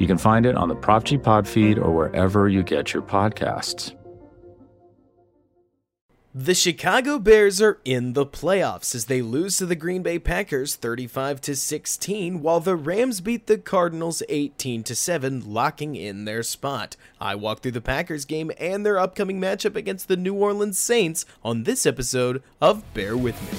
You can find it on the Prop G Pod feed or wherever you get your podcasts. The Chicago Bears are in the playoffs as they lose to the Green Bay Packers 35 to 16 while the Rams beat the Cardinals 18 to 7 locking in their spot. I walk through the Packers game and their upcoming matchup against the New Orleans Saints on this episode of Bear with Me.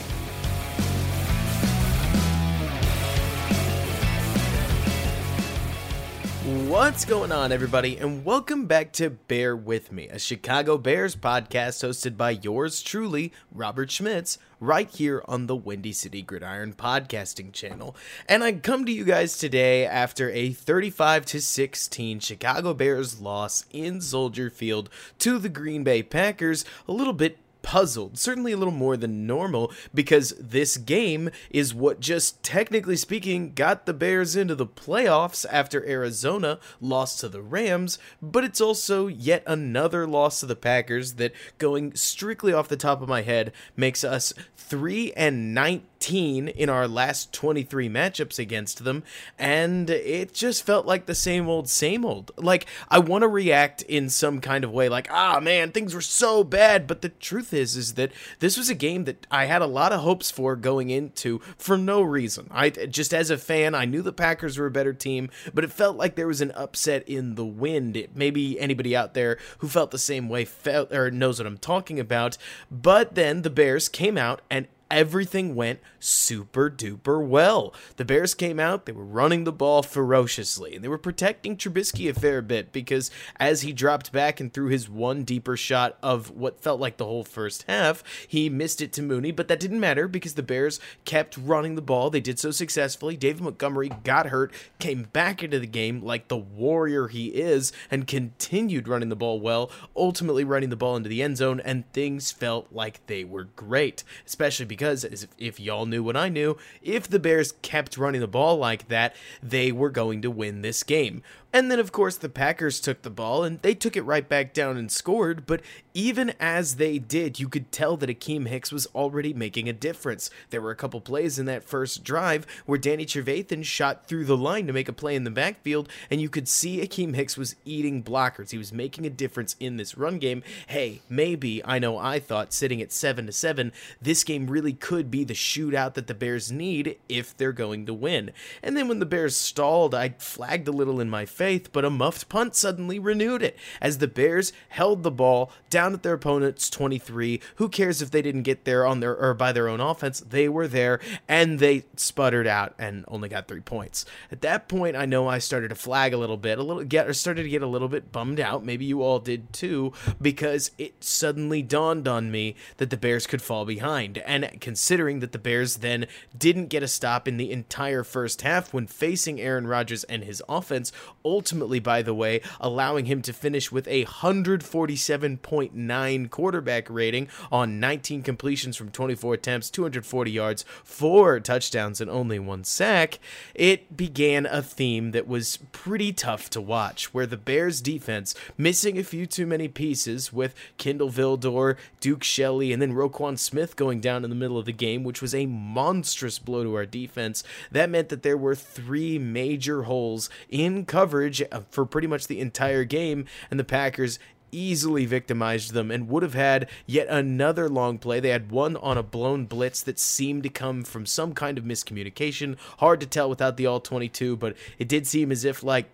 What's going on, everybody, and welcome back to Bear With Me, a Chicago Bears podcast hosted by yours truly, Robert Schmitz, right here on the Windy City Gridiron podcasting channel. And I come to you guys today after a 35 to 16 Chicago Bears loss in Soldier Field to the Green Bay Packers, a little bit puzzled, certainly a little more than normal, because this game is what just technically speaking got the Bears into the playoffs after Arizona lost to the Rams, but it's also yet another loss to the Packers that, going strictly off the top of my head, makes us 3 and 19 in our last 23 matchups against them, and it just felt like the same old, same old. Like, I want to react in some kind of way, like, ah, man, things were so bad, but the truth is, is that this was a game that I had a lot of hopes for going into for no reason. I just, as a fan, I knew the Packers were a better team, but it felt like there was an upset in the wind. It, maybe anybody out there who felt the same way felt or knows what I'm talking about, but then the Bears came out and everything went super duper well. The Bears came out, they were running the ball ferociously, and they were protecting Trubisky a fair bit because as he dropped back and threw his one deeper shot of what felt like the whole first half, he missed it to Mooney, but that didn't matter because the Bears kept running the ball. They did so successfully. David Montgomery got hurt, came back into the game like the warrior he is, and continued running the ball well, ultimately running the ball into the end zone, and things felt like they were great, especially because because if, y'all knew what I knew, if the Bears kept running the ball like that, they were going to win this game. And then, of course, the Packers took the ball and they took it right back down and scored. But even as they did, you could tell that Akiem Hicks was already making a difference. There were a couple plays in that first drive where Danny Trevathan shot through the line to make a play in the backfield, and you could see Akiem Hicks was eating blockers. He was making a difference in this run game. Hey, maybe I know I thought sitting at seven to seven, this game really could be the shootout that the Bears need if they're going to win. And then when the Bears stalled, I flagged a little in my face faith, but a muffed punt suddenly renewed it as the Bears held the ball down at their opponent's 23. Who cares if they didn't get there on their or by their own offense? They were there and they sputtered out and only got 3 points. At that point, I know I started to flag a little bit, a little get or started to get a little bit bummed out. Maybe you all did too because it suddenly dawned on me that the Bears could fall behind. And considering that the Bears then didn't get a stop in the entire first half when facing Aaron Rodgers and his offense, ultimately, by the way, allowing him to finish with a 147.9 quarterback rating on 19 completions from 24 attempts, 240 yards, four touchdowns, and only one sack, it began a theme that was pretty tough to watch, where the Bears defense, missing a few too many pieces with Kindle Vildor, Duke Shelley, and then Roquan Smith going down in the middle of the game, which was a monstrous blow to our defense. That meant that there were three major holes in coverage coverage for pretty much the entire game, and the Packers easily victimized them and would have had yet another long play. They had one on a blown blitz that seemed to come from some kind of miscommunication. Hard to tell without the all 22, but it did seem as if like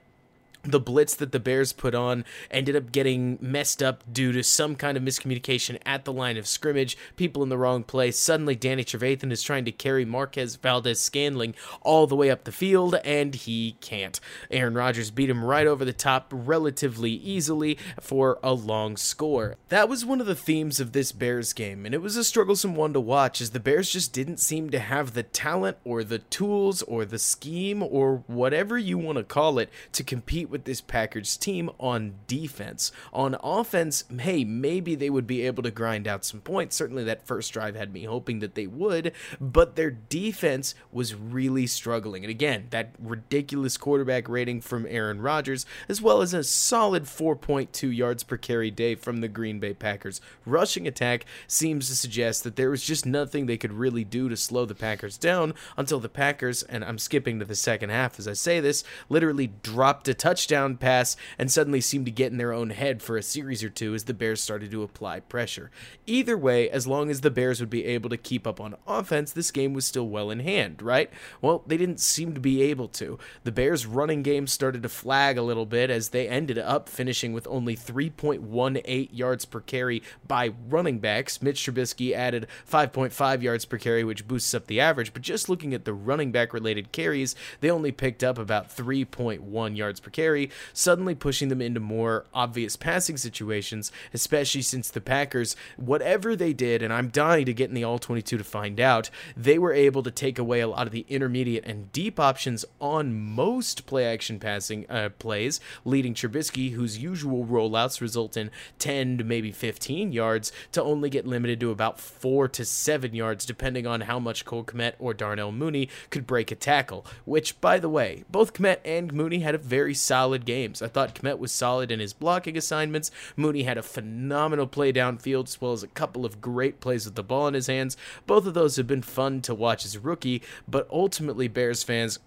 the blitz that the Bears put on ended up getting messed up due to some kind of miscommunication at the line of scrimmage, people in the wrong place. Suddenly, Danny Trevathan is trying to carry Marquez Valdes-Scantling all the way up the field, and he can't. Aaron Rodgers beat him right over the top relatively easily for a long score. That was one of the themes of this Bears game, and it was a strugglesome one to watch as the Bears just didn't seem to have the talent or the tools or the scheme or whatever you want to call it to compete with with this Packers team on defense. On offense, hey, maybe they would be able to grind out some points. Certainly that first drive had me hoping that they would, but their defense was really struggling. And again, that ridiculous quarterback rating from Aaron Rodgers, as well as a solid 4.2 yards per carry day from the Green Bay Packers rushing attack, seems to suggest that there was just nothing they could really do to slow the Packers down until the Packers, and I'm skipping to the second half as I say this, literally dropped a touchdown pass and suddenly seemed to get in their own head for a series or two as the Bears started to apply pressure. Either way, as long as the Bears would be able to keep up on offense, this game was still well in hand, right? Well, they didn't seem to be able to. The Bears' running game started to flag a little bit as they ended up finishing with only 3.18 yards per carry by running backs. Mitch Trubisky added 5.5 yards per carry, which boosts up the average, but just looking at the running back related carries, they only picked up about 3.1 yards per carry, suddenly pushing them into more obvious passing situations, especially since the Packers, whatever they did, and I'm dying to get in the all 22 to find out, they were able to take away a lot of the intermediate and deep options on most play action passing uh, plays, leading Trubisky, whose usual rollouts result in 10 to maybe 15 yards, to only get limited to about 4 to 7 yards, depending on how much Cole Kmet or Darnell Mooney could break a tackle. Which, by the way, both Kmet and Mooney had a very solid games. I thought Kmet was solid in his blocking assignments. Mooney had a phenomenal play downfield, as well as a couple of great plays with the ball in his hands. Both of those have been fun to watch as a rookie, but ultimately, Bears fans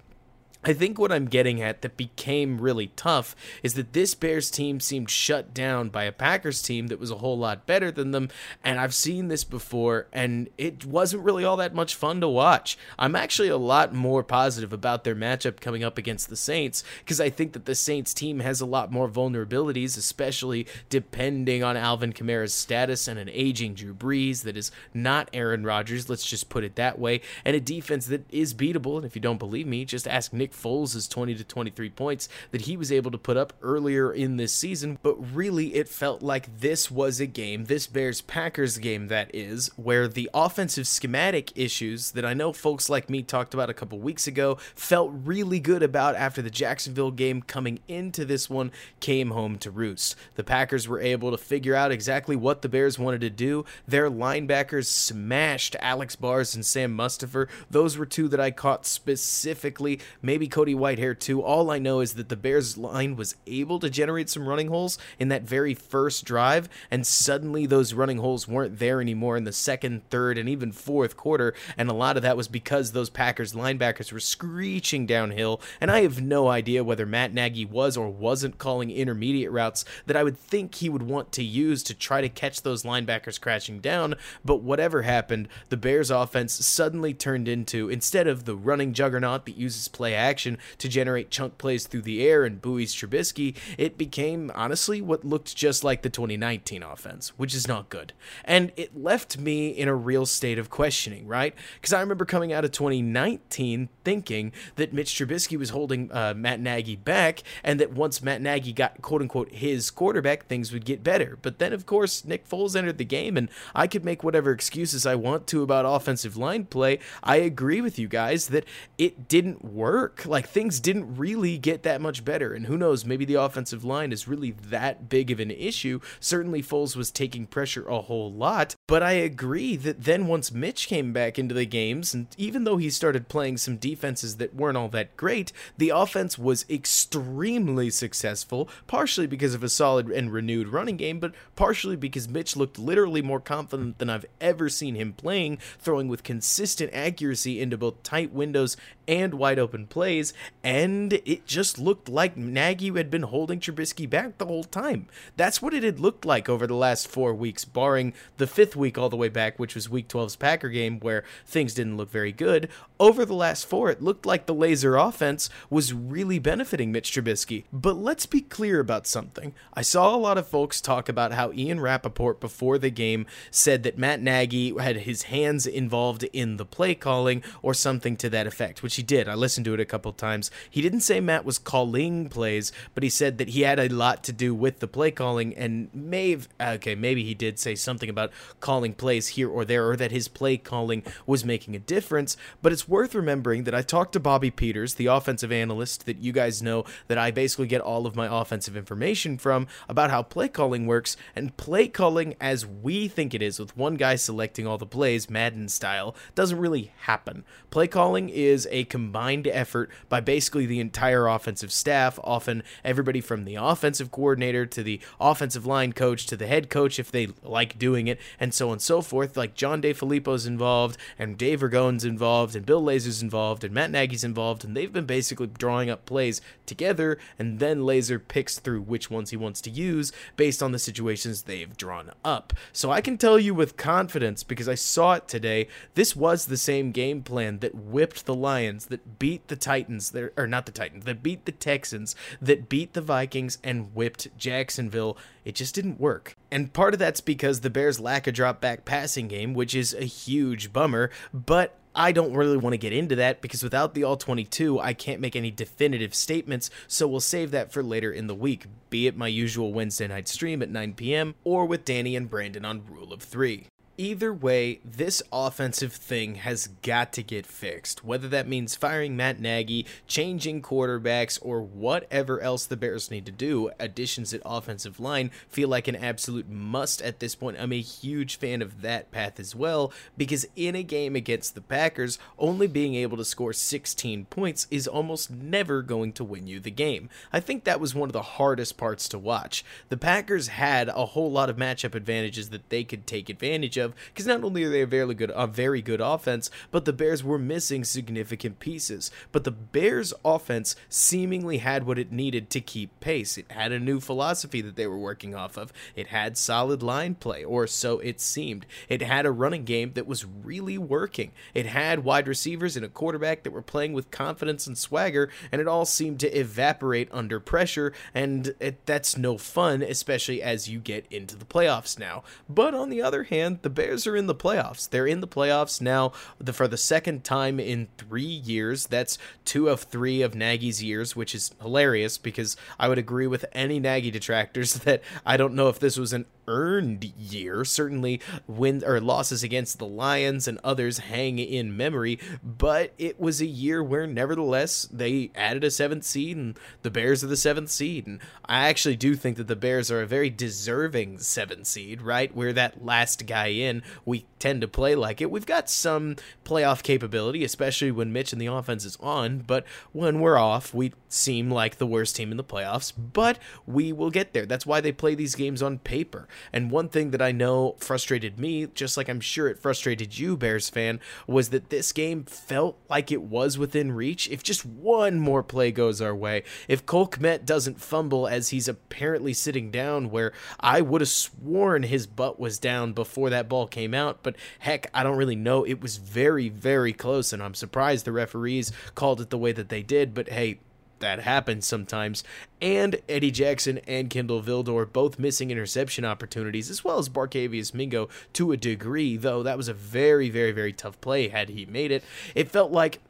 I think what I'm getting at that became really tough is that this Bears team seemed shut down by a Packers team that was a whole lot better than them. And I've seen this before, and it wasn't really all that much fun to watch. I'm actually a lot more positive about their matchup coming up against the Saints because I think that the Saints team has a lot more vulnerabilities, especially depending on Alvin Kamara's status and an aging Drew Brees that is not Aaron Rodgers. Let's just put it that way. And a defense that is beatable. And if you don't believe me, just ask Nick Nick Foles' 20 to 23 points that he was able to put up earlier in this season. But really, it felt like this was a game, this Bears Packers game, that is, where the offensive schematic issues that I know folks like me talked about a couple weeks ago felt really good about after the Jacksonville game coming into this one came home to roost. The Packers were able to figure out exactly what the Bears wanted to do. Their linebackers smashed Alex Bars and Sam Mustipher. Those were two that I caught specifically. Maybe maybe Cody Whitehair too. All I know is that the Bears line was able to generate some running holes in that very first drive, and suddenly those running holes weren't there anymore in the second, third, and even fourth quarter. And a lot of that was because those Packers linebackers were screeching downhill. And I have no idea whether Matt Nagy was or wasn't calling intermediate routes that I would think he would want to use to try to catch those linebackers crashing down. But whatever happened, the Bears offense suddenly turned into, instead of the running juggernaut that uses play action, action to generate chunk plays through the air and buoys Trubisky, it became honestly what looked just like the 2019 offense, which is not good. And it left me in a real state of questioning, right? Because I remember coming out of 2019 thinking that Mitch Trubisky was holding uh, Matt Nagy back, and that once Matt Nagy got quote unquote his quarterback, things would get better. But then, of course, Nick Foles entered the game, and I could make whatever excuses I want to about offensive line play. I agree with you guys that it didn't work. Like things didn't really get that much better. And who knows, maybe the offensive line is really that big of an issue. Certainly Foles was taking pressure a whole lot. But I agree that then once Mitch came back into the games, and even though he started playing some defenses that weren't all that great, the offense was extremely successful, partially because of a solid and renewed running game, but partially because Mitch looked literally more confident than I've ever seen him playing, throwing with consistent accuracy into both tight windows and wide open plays plays, and it just looked like Nagy had been holding Trubisky back the whole time. That's what it had looked like over the last four weeks, barring the fifth week all the way back, which was Week 12's Packer game, where things didn't look very good. Over the last four, it looked like the Lazor offense was really benefiting Mitch Trubisky. But let's be clear about something. I saw a lot of folks talk about how Ian Rapoport before the game said that Matt Nagy had his hands involved in the play calling or something to that effect, which he did. I listened to it a couple times. He didn't say Matt was calling plays, but he said that he had a lot to do with the play calling and may okay, maybe he did say something about calling plays here or there or that his play calling was making a difference. But it's worth remembering that I talked to Bobby Peters, the offensive analyst that you guys know that I basically get all of my offensive information from, about how play calling works. And play calling, as we think it is, with one guy selecting all the plays, Madden style, doesn't really happen. Play calling is a combined effort by basically the entire offensive staff, often everybody from the offensive coordinator to the offensive line coach to the head coach if they like doing it, and so on and so forth. Like John DeFilippo's involved, and Dave Ragone's involved, and Bill Lazor's involved, and Matt Nagy's involved, and they've been basically drawing up plays together, and then Lazor picks through which ones he wants to use based on the situations they've drawn up. So I can tell you with confidence, because I saw it today, this was the same game plan that whipped the Lions, that beat the Titans, or not the Titans, that beat the Texans, that beat the Vikings, and whipped Jacksonville. It just didn't work. And part of that's because the Bears lack a drop back passing game, which is a huge bummer, but I don't really want to get into that because without the all 22, I can't make any definitive statements, so we'll save that for later in the week, be it my usual Wednesday night stream at 9 p.m. or with Danny and Brandon on Rule of 3 either way, this offensive thing has got to get fixed. Whether that means firing Matt Nagy, changing quarterbacks, or whatever else the Bears need to do, additions at offensive line feel like an absolute must at this point. I'm a huge fan of that path as well because in a game against the Packers, only being able to score 16 points is almost never going to win you the game. I think that was one of the hardest parts to watch. The Packers had a whole lot of matchup advantages that they could take advantage of because not only are they a very good a very good offense, but the Bears were missing significant pieces. But the Bears offense seemingly had what it needed to keep pace. It had a new philosophy that they were working off of. It had solid line play, or so it seemed. It had a running game that was really working. It had wide receivers and a quarterback that were playing with confidence and swagger, and it all seemed to evaporate under pressure, and it, that's no fun, especially as you get into the playoffs now. But on the other hand, the Bears are in the playoffs. They're in the playoffs now the, for the second time in three years. That's two of three of Nagy's years, which is hilarious because I would agree with any Nagy detractors that I don't know if this was an earned year. Certainly, win or losses against the Lions and others hang in memory, but it was a year where, nevertheless, they added a seventh seed, and the Bears are the seventh seed. And I actually do think that the Bears are a very deserving seventh seed, right? We're that last guy in. We tend to play like it. We've got some playoff capability, especially when Mitch and the offense is on, but when we're off, we seem like the worst team in the playoffs, but we will get there. That's why they play these games on paper. And one thing that I know frustrated me, just like I'm sure it frustrated you, Bears fan, was that this game felt like it was within reach. If just one more play goes our way, if Cole Kmet doesn't fumble as he's apparently sitting down, where I would have sworn his butt was down before that ball came out, but heck, I don't really know. It was very, very close, and I'm surprised the referees called it the way that they did, but hey, that happens sometimes. And Eddie Jackson and Kendall Vildor both missing interception opportunities, as well as Barkevious Mingo to a degree, though that was a very, very, very tough play had he made it. It felt like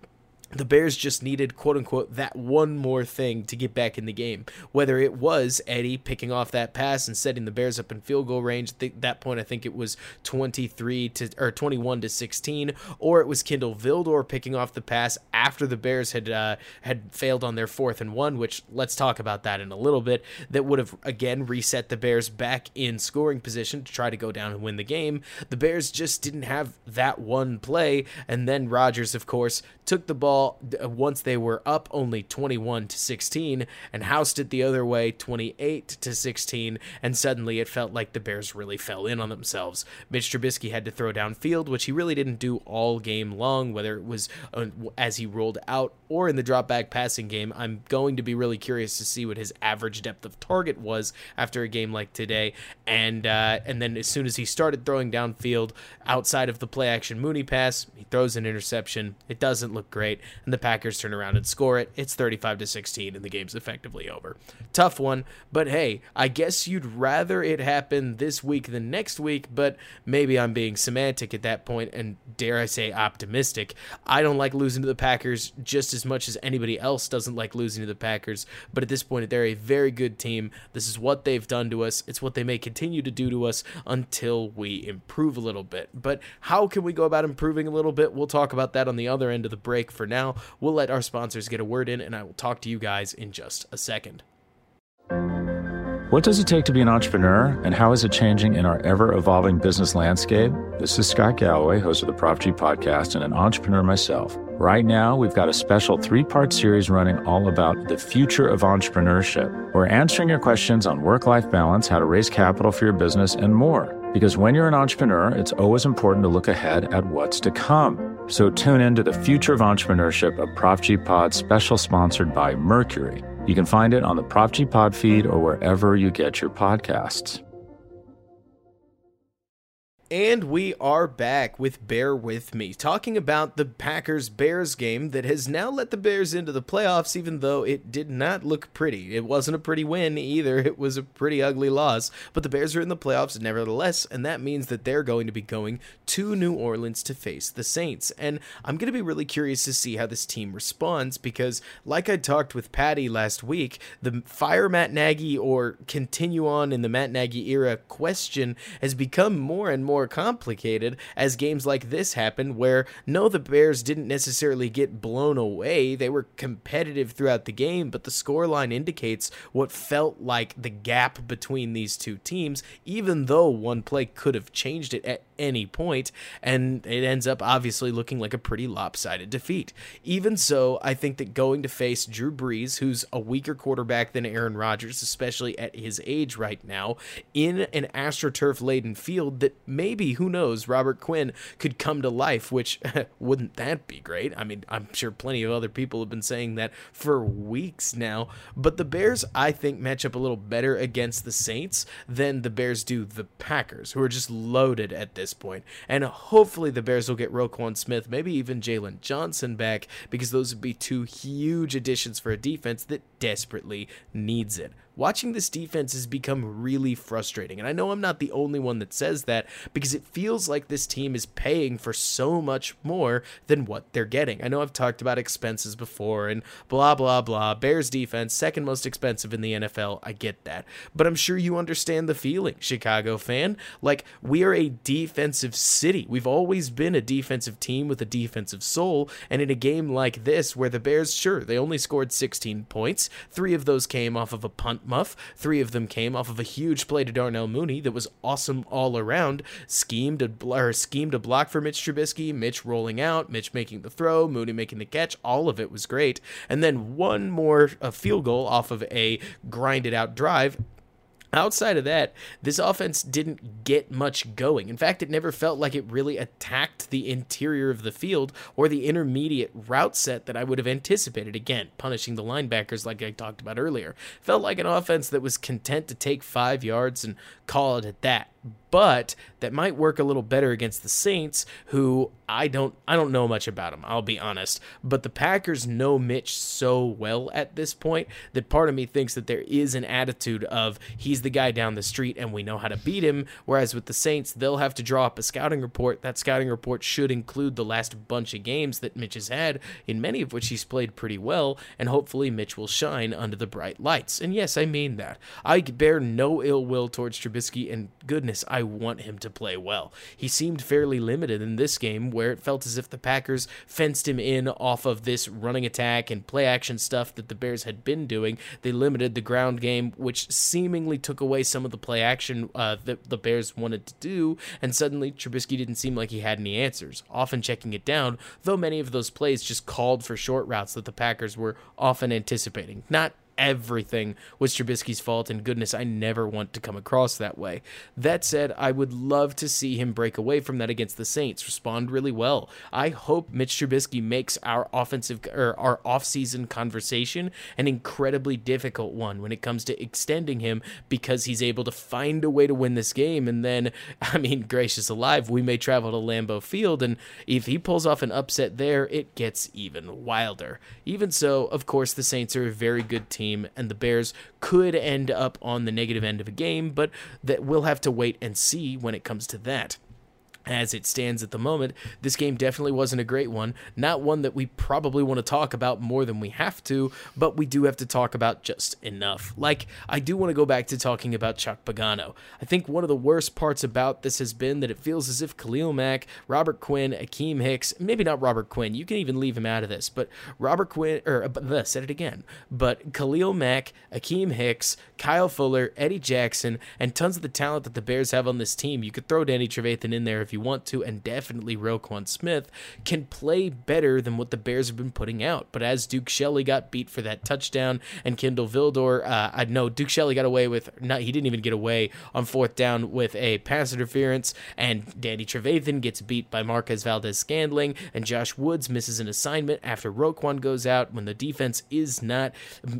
the Bears just needed, quote unquote, that one more thing to get back in the game. Whether it was Eddie picking off that pass and setting the Bears up in field goal range, at that point I think it was 23 to or 21 to 16, or it was Kindle Vildor picking off the pass after the Bears had uh, had failed on their fourth and one, which let's talk about that in a little bit. That would have again reset the Bears back in scoring position to try to go down and win the game. The Bears just didn't have that one play, and then Rodgers, of course, took the ball once they were up only 21 to 16 and housed it the other way 28 to 16 and suddenly it felt like the Bears really fell in on themselves. Mitch Trubisky had to throw downfield which he really didn't do all game long whether it was uh, as he rolled out or in the drop back passing game. I'm going to be really curious to see what his average depth of target was after a game like today and uh, and then as soon as he started throwing downfield outside of the play action Mooney pass, he throws an interception. It doesn't look great and the Packers turn around and score it. It's 35 to 16 and the game's effectively over. Tough one, but hey, I guess you'd rather it happen this week than next week, but maybe I'm being semantic at that point and dare I say optimistic. I don't like losing to the Packers just as much as anybody else doesn't like losing to the Packers, but at this point they're a very good team. This is what they've done to us. It's what they may continue to do to us until we improve a little bit. But how can we go about improving a little bit? We'll talk about that on the other end of the break. For now, we'll let our sponsors get a word in, and I will talk to you guys in just a second. What does it take to be an entrepreneur, and how is it changing in our ever evolving business landscape? This is Scott Galloway, host of the Prop G podcast, and an entrepreneur myself. Right now, we've got a special three part series running all about the future of entrepreneurship. We're answering your questions on work life balance, how to raise capital for your business, and more. Because when you're an entrepreneur, it's always important to look ahead at what's to come. So tune in to the Future of Entrepreneurship, a Prop G Pod special sponsored by Mercury. You can find it on the Prop G Pod feed or wherever you get your podcasts. And we are back with Bear With Me, talking about the Packers Bears game that has now let the Bears into the playoffs, even though it did not look pretty. It wasn't a pretty win either, it was a pretty ugly loss. But the Bears are in the playoffs nevertheless, and that means that they're going to be going to New Orleans to face the Saints. And I'm going to be really curious to see how this team responds because, like I talked with Patty last week, the fire Matt Nagy or continue on in the Matt Nagy era question has become more and more more complicated as games like this happen, where no, the Bears didn't necessarily get blown away. They were competitive throughout the game, but the scoreline indicates what felt like the gap between these two teams, even though one play could have changed it at any point, and it ends up obviously looking like a pretty lopsided defeat. Even so, I think that going to face Drew Brees, who's a weaker quarterback than Aaron Rodgers, especially at his age right now, in an AstroTurf laden field that maybe, who knows, Robert Quinn could come to life, which wouldn't that be great? I mean, I'm sure plenty of other people have been saying that for weeks now. But the Bears, I think, match up a little better against the Saints than the Bears do the Packers, who are just loaded at this point. And hopefully the Bears will get Roquan Smith, maybe even Jaylon Johnson back, because those would be two huge additions for a defense that desperately needs it watching this defense has become really frustrating. And I know I'm not the only one that says that because it feels like this team is paying for so much more than what they're getting. I know I've talked about expenses before and blah, blah, blah. Bears defense, second most expensive in the NFL. I get that. But I'm sure you understand the feeling, Chicago fan. Like, we are a defensive city. We've always been a defensive team with a defensive soul. And in a game like this, where the Bears, sure, they only scored 16 points, three of those came off of a punt muff. Three of them came off of a huge play to Darnell Mooney that was awesome all around. Schemed a, or schemed a block for Mitch Trubisky, Mitch rolling out, Mitch making the throw, Mooney making the catch. All of it was great. And then one more field goal off of a grinded out drive Outside of that, this offense didn't get much going. In fact, it never felt like it really attacked the interior of the field or the intermediate route set that I would have anticipated. Again, punishing the linebackers like I talked about earlier. Felt like an offense that was content to take five yards and call it at that but that might work a little better against the Saints, who I don't I don't know much about them. I'll be honest, but the Packers know Mitch so well at this point that part of me thinks that there is an attitude of he's the guy down the street and we know how to beat him. Whereas with the Saints, they'll have to draw up a scouting report. That scouting report should include the last bunch of games that Mitch has had, in many of which he's played pretty well, and hopefully Mitch will shine under the bright lights. And yes, I mean that. I bear no ill will towards Trubisky, and goodness, I I want him to play well. He seemed fairly limited in this game, where it felt as if the Packers fenced him in off of this running attack and play action stuff that the Bears had been doing. They limited the ground game, which seemingly took away some of the play action uh, that the Bears wanted to do, and suddenly Trubisky didn't seem like he had any answers, often checking it down, though many of those plays just called for short routes that the Packers were often anticipating. Not everything was Trubisky's fault, and goodness, I never want to come across that way. That said, I would love to see him break away from that against the Saints, respond really well. I hope Mitch Trubisky makes our offensive or our offseason conversation an incredibly difficult one when it comes to extending him because he's able to find a way to win this game. And then, I mean, gracious alive, we may travel to Lambeau Field, and if he pulls off an upset there, it gets even wilder. Even so, of course, the Saints are a very good team and the Bears could end up on the negative end of a game, but that we'll have to wait and see when it comes to that as it stands at the moment, this game definitely wasn't a great one. Not one that we probably want to talk about more than we have to, but we do have to talk about just enough. Like, I do want to go back to talking about Chuck Pagano. I think one of the worst parts about this has been that it feels as if Khalil Mack, Robert Quinn, Akiem Hicks, maybe not Robert Quinn, you can even leave him out of this, but Robert Quinn, or uh, said it again, but Khalil Mack, Akiem Hicks, Kyle Fuller, Eddie Jackson, and tons of the talent that the Bears have on this team. You could throw Danny Trevathan in there if you want to, and definitely Roquan Smith can play better than what the Bears have been putting out. But as Duke Shelley got beat for that touchdown, and Kendall Vildor, uh, I know Duke Shelley got away with not he didn't even get away on fourth down with a pass interference, and Danny Trevathan gets beat by Marquez Valdes-Scantling, and Josh Woods misses an assignment after Roquan goes out when the defense is not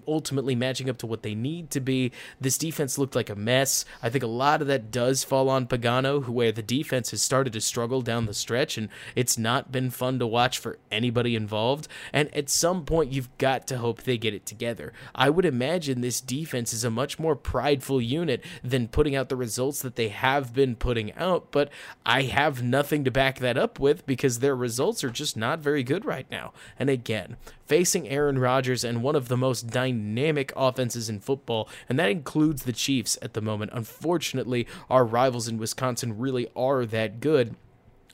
ultimately matching up to what they need to be. This defense looked like a mess. I think a lot of that does fall on Pagano, who where the defense has started to struggle down the stretch, and it's not been fun to watch for anybody involved. And at some point, you've got to hope they get it together. I would imagine this defense is a much more prideful unit than putting out the results that they have been putting out, but I have nothing to back that up with because their results are just not very good right now. And again, facing Aaron Rodgers and one of the most dynamic offenses in football, and that includes the Chiefs at the moment. Unfortunately, our rivals in Wisconsin really are that good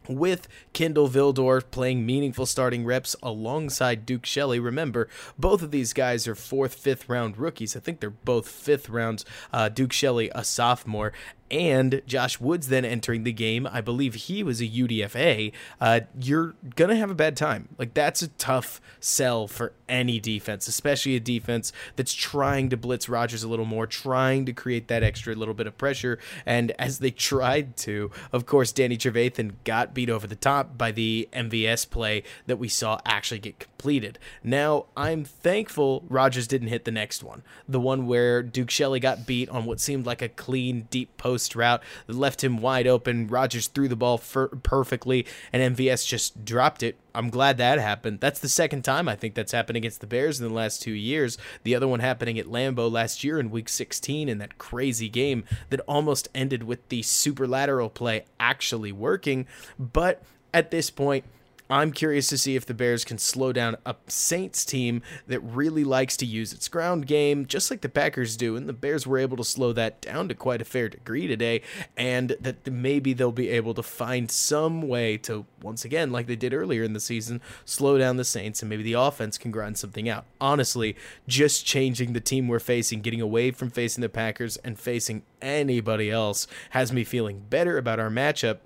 with Kindle Vildor playing meaningful starting reps alongside Duke Shelley. Remember, both of these guys are fourth, fifth round rookies. I think they're both fifth rounds. Uh, Duke Shelley, a sophomore, and Josh Woods then entering the game. I believe he was a UDFA. Uh, you're going to have a bad time. Like, that's a tough sell for any defense, especially a defense that's trying to blitz Rodgers a little more, trying to create that extra little bit of pressure. And as they tried to, of course, Danny Trevathan got beat over the top by the MVS play that we saw actually get completed. Now, I'm thankful Rodgers didn't hit the next one, the one where Duke Shelley got beat on what seemed like a clean, deep post route that left him wide open. Rodgers threw the ball perfectly, and MVS just dropped it. I'm glad that happened. That's the second time I think that's happened against the Bears in the last two years. The other one happening at Lambeau last year in Week 16 in that crazy game that almost ended with the super lateral play actually working. But at this point, I'm curious to see if the Bears can slow down a Saints team that really likes to use its ground game, just like the Packers do. And the Bears were able to slow that down to quite a fair degree today. And that maybe they'll be able to find some way to, once again, like they did earlier in the season, slow down the Saints and maybe the offense can grind something out. Honestly, just changing the team we're facing, getting away from facing the Packers and facing anybody else, has me feeling better about our matchup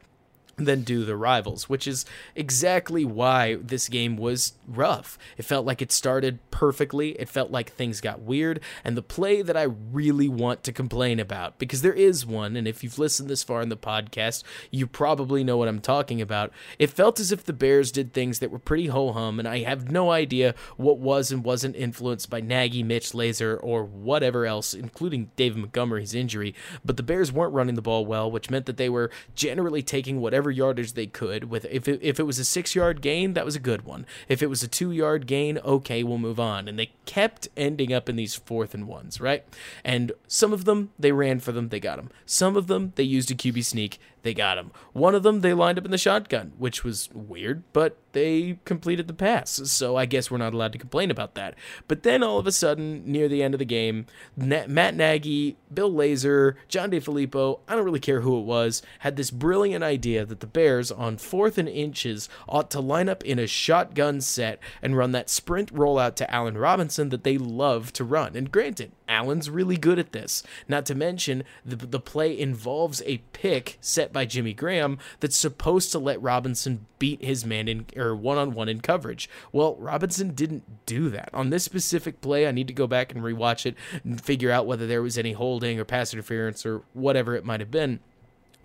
than do the rivals, which is exactly why this game was rough. It felt like it started perfectly, it felt like things got weird, and the play that I really want to complain about, because there is one, and if you've listened this far in the podcast, you probably know what I'm talking about. It felt as if the Bears did things that were pretty ho hum, and I have no idea what was and wasn't influenced by Nagy, Mitch Lazor, or whatever else, including David Montgomery's injury, but the Bears weren't running the ball well, which meant that they were generally taking whatever whatever yardage they could. With if it, if it was a six yard gain, that was a good one. If it was a two yard gain, okay, we'll move on. And they kept ending up in these fourth and ones, right? And some of them they ran for them, they got them. Some of them they used a QB sneak, they got him. One of them they lined up in the shotgun, which was weird, but they completed the pass. So I guess we're not allowed to complain about that. But then all of a sudden, near the end of the game, Matt Nagy, Bill Lazor, John DeFilippo, I don't really care who it was, had this brilliant idea that the Bears on fourth and inches ought to line up in a shotgun set and run that sprint rollout to Allen Robinson that they love to run. And granted, Allen's really good at this. Not to mention, the, the play involves a pick set by Jimmy Graham that's supposed to let Robinson beat his man in or one on one in coverage. Well, Robinson didn't do that. On this specific play, I need to go back and rewatch it and figure out whether there was any holding or pass interference or whatever it might have been.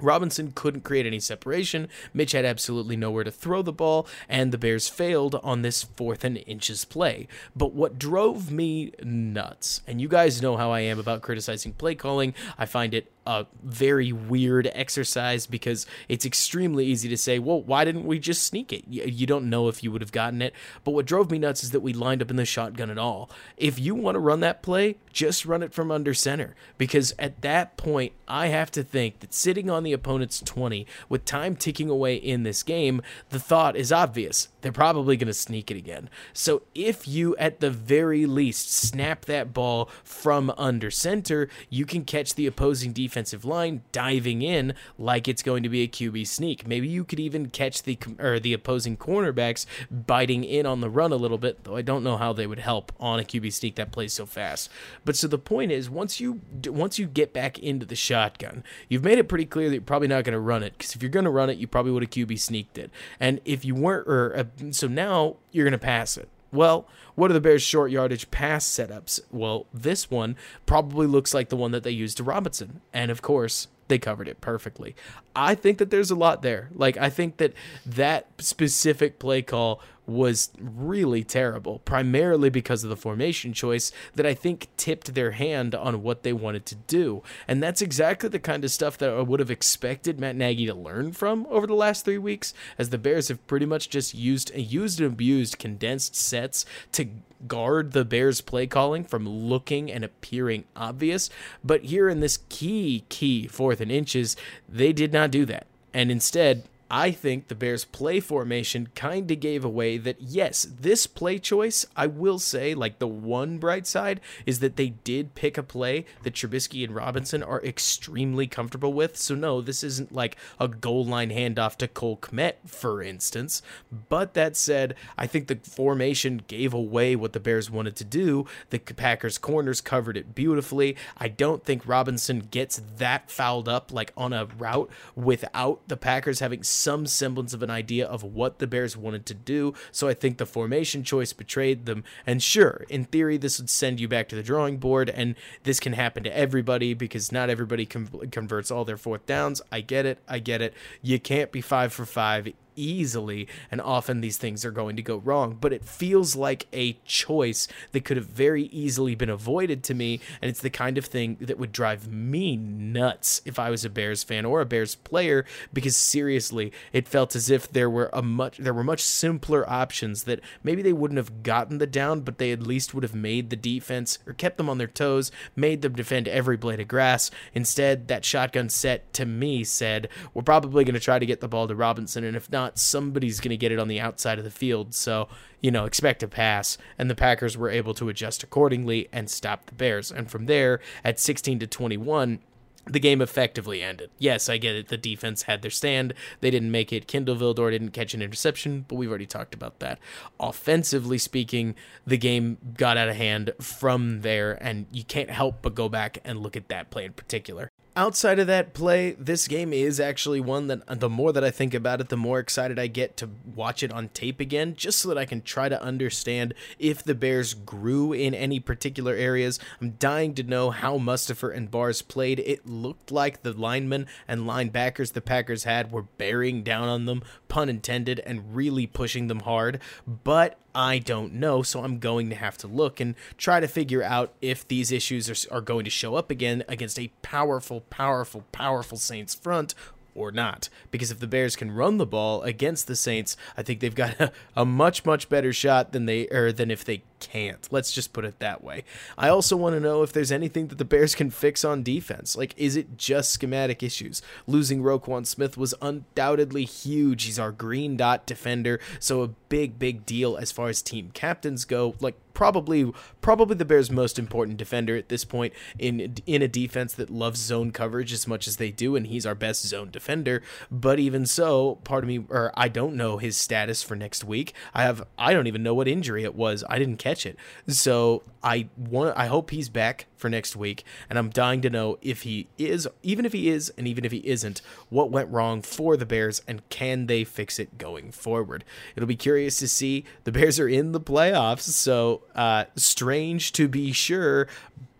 Robinson couldn't create any separation. Mitch had absolutely nowhere to throw the ball, and the Bears failed on this fourth and inches play. But what drove me nuts, and you guys know how I am about criticizing play calling, I find it a very weird exercise because it's extremely easy to say, well, why didn't we just sneak it? You, don't know if you would have gotten it. But what drove me nuts is that we lined up in the shotgun at all. If you want to run that play, just run it from under center because at that point, I have to think that sitting on the opponent's 20 with time ticking away in this game, the thought is obvious. They're probably going to sneak it again. So if you, at the very least, snap that ball from under center, you can catch the opposing defense defensive line diving in like it's going to be a QB sneak. Maybe you could even catch the or the opposing cornerbacks biting in on the run a little bit, though I don't know how they would help on a QB sneak that plays so fast. But so the point is, once you once you get back into the shotgun, you've made it pretty clear that you're probably not going to run it because if you're going to run it, you probably would have QB sneaked it. And if you weren't, or uh, so now you're going to pass it. Well, what are the Bears' short yardage pass setups? Well, this one probably looks like the one that they used to Robinson. And of course, they covered it perfectly. I think that there's a lot there. Like, I think that that specific play call was really terrible, primarily because of the formation choice that I think tipped their hand on what they wanted to do. And that's exactly the kind of stuff that I would have expected Matt Nagy to learn from over the last three weeks, as the Bears have pretty much just used used and abused condensed sets to guard the Bears play calling from looking and appearing obvious. But here in this key, key fourth and inches, they did not do that. And instead, I think the Bears' play formation kind of gave away that, yes, this play choice, I will say, like the one bright side, is that they did pick a play that Trubisky and Robinson are extremely comfortable with. So, no, this isn't like a goal line handoff to Cole Kmet, for instance. But that said, I think the formation gave away what the Bears wanted to do. The Packers' corners covered it beautifully. I don't think Robinson gets that fouled up, like on a route, without the Packers having some semblance of an idea of what the Bears wanted to do. So I think the formation choice betrayed them. And sure, in theory, this would send you back to the drawing board, and this can happen to everybody because not everybody com- converts all their fourth downs. I get it. I get it. You can't be five for five easily, and often these things are going to go wrong. But it feels like a choice that could have very easily been avoided to me, and it's the kind of thing that would drive me nuts if I was a Bears fan or a Bears player, because seriously, it felt as if there were a much there were much simpler options that maybe they wouldn't have gotten the down, but they at least would have made the defense or kept them on their toes, made them defend every blade of grass. Instead, that shotgun set to me said, we're probably going to try to get the ball to Robinson, and if not, not, somebody's going to get it on the outside of the field. So, you know, expect a pass. And the Packers were able to adjust accordingly and stop the Bears. And from there, at 16 to 21, the game effectively ended. Yes, I get it. The defense had their stand. They didn't make it. Kindle Vildor didn't catch an interception, but we've already talked about that. Offensively speaking, the game got out of hand from there, and you can't help but go back and look at that play in particular outside of that play, this game is actually one that the more that I think about it, the more excited I get to watch it on tape again, just so that I can try to understand if the Bears grew in any particular areas. I'm dying to know how Mustipher and Bars played. It looked like the linemen and linebackers the Packers had were bearing down on them, pun intended, and really pushing them hard. But I don't know, so I'm going to have to look and try to figure out if these issues are, are going to show up again against a powerful, powerful, powerful Saints front or not. Because if the Bears can run the ball against the Saints, I think they've got a, a, much much better shot than they or than if they can't. Let's just put it that way. I also want to know if there's anything that the Bears can fix on defense. Like, is it just schematic issues? Losing Roquan Smith was undoubtedly huge. He's our green dot defender, so a big, big deal as far as team captains go. Like, probably probably the Bears' most important defender at this point in in a defense that loves zone coverage as much as they do, and he's our best zone defender. But even so, part of me or I don't know his status for next week. I have I don't even know what injury it was. I didn't catch it. So I want I hope he's back for next week, and I'm dying to know if he is, even if he is, and even if he isn't, what went wrong for the Bears, and can they fix it going forward? It'll be curious to see. The Bears are in the playoffs, so uh, strange to be sure,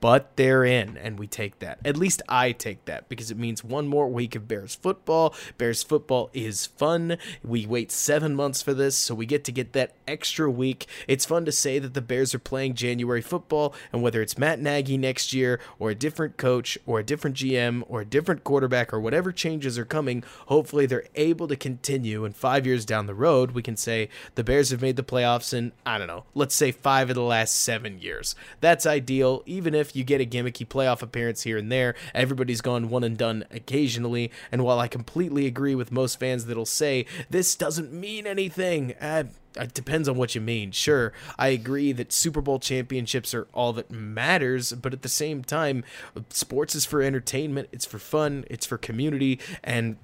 but they're in, and we take that. At least I take that because it means one more week of Bears football. Bears football is fun. We wait seven months for this, so we get to get that extra week. It's fun to say that the Bears are playing January football, and whether it's Matt Nagy next year, or a different coach, or a different GM, or a different quarterback, or whatever changes are coming, hopefully they're able to continue. And five years down the road, we can say the Bears have made the playoffs in, I don't know, let's say five of the last seven years. That's ideal, even if you get a gimmicky playoff appearance here and there. Everybody's gone one and done occasionally. And while I completely agree with most fans that'll say this doesn't mean anything, uh, it depends on what you mean. Sure, I agree that Super Bowl championships are all that matters, but at the same time, sports is for entertainment, it's for fun, it's for community, and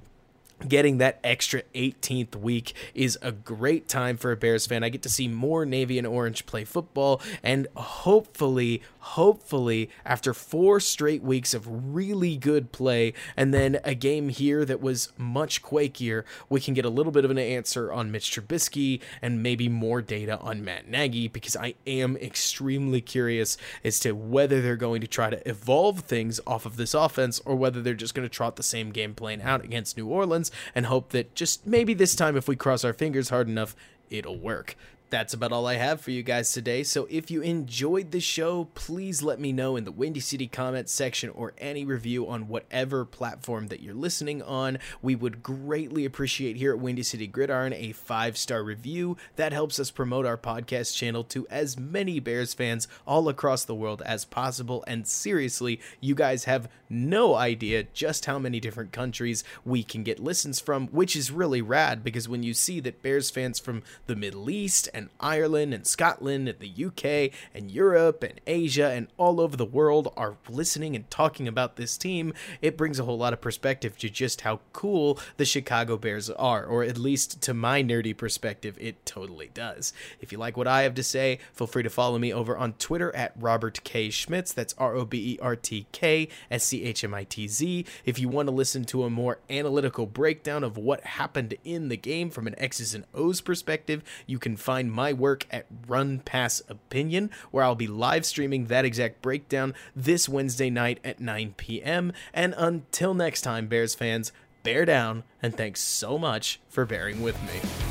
getting that extra 18th week is a great time for a Bears fan. I get to see more Navy and Orange play football, and hopefully, hopefully, after four straight weeks of really good play, and then a game here that was much quakier, we can get a little bit of an answer on Mitch Trubisky and maybe more data on Matt Nagy because I am extremely curious as to whether they're going to try to evolve things off of this offense or whether they're just going to trot the same game plan out against New Orleans and hope that just maybe this time, if we cross our fingers hard enough, it'll work that's about all I have for you guys today. So if you enjoyed the show, please let me know in the Windy City comments section or any review on whatever platform that you're listening on. We would greatly appreciate here at Windy City Gridiron a five star review. That helps us promote our podcast channel to as many Bears fans all across the world as possible. And seriously, you guys have no idea just how many different countries we can get listens from, which is really rad because when you see that Bears fans from the Middle East and and Ireland and Scotland and the UK and Europe and Asia and all over the world are listening and talking about this team, it brings a whole lot of perspective to just how cool the Chicago Bears are, or at least to my nerdy perspective, it totally does. If you like what I have to say, feel free to follow me over on Twitter at Robert K. Schmitz. That's R O B E R T K S C H M I T Z. If you want to listen to a more analytical breakdown of what happened in the game from an X's and O's perspective, you can find my work at Run Pass Opinion, where I'll be live streaming that exact breakdown this Wednesday night at 9 p.m. And until next time, Bears fans, bear down, and thanks so much for bearing with me.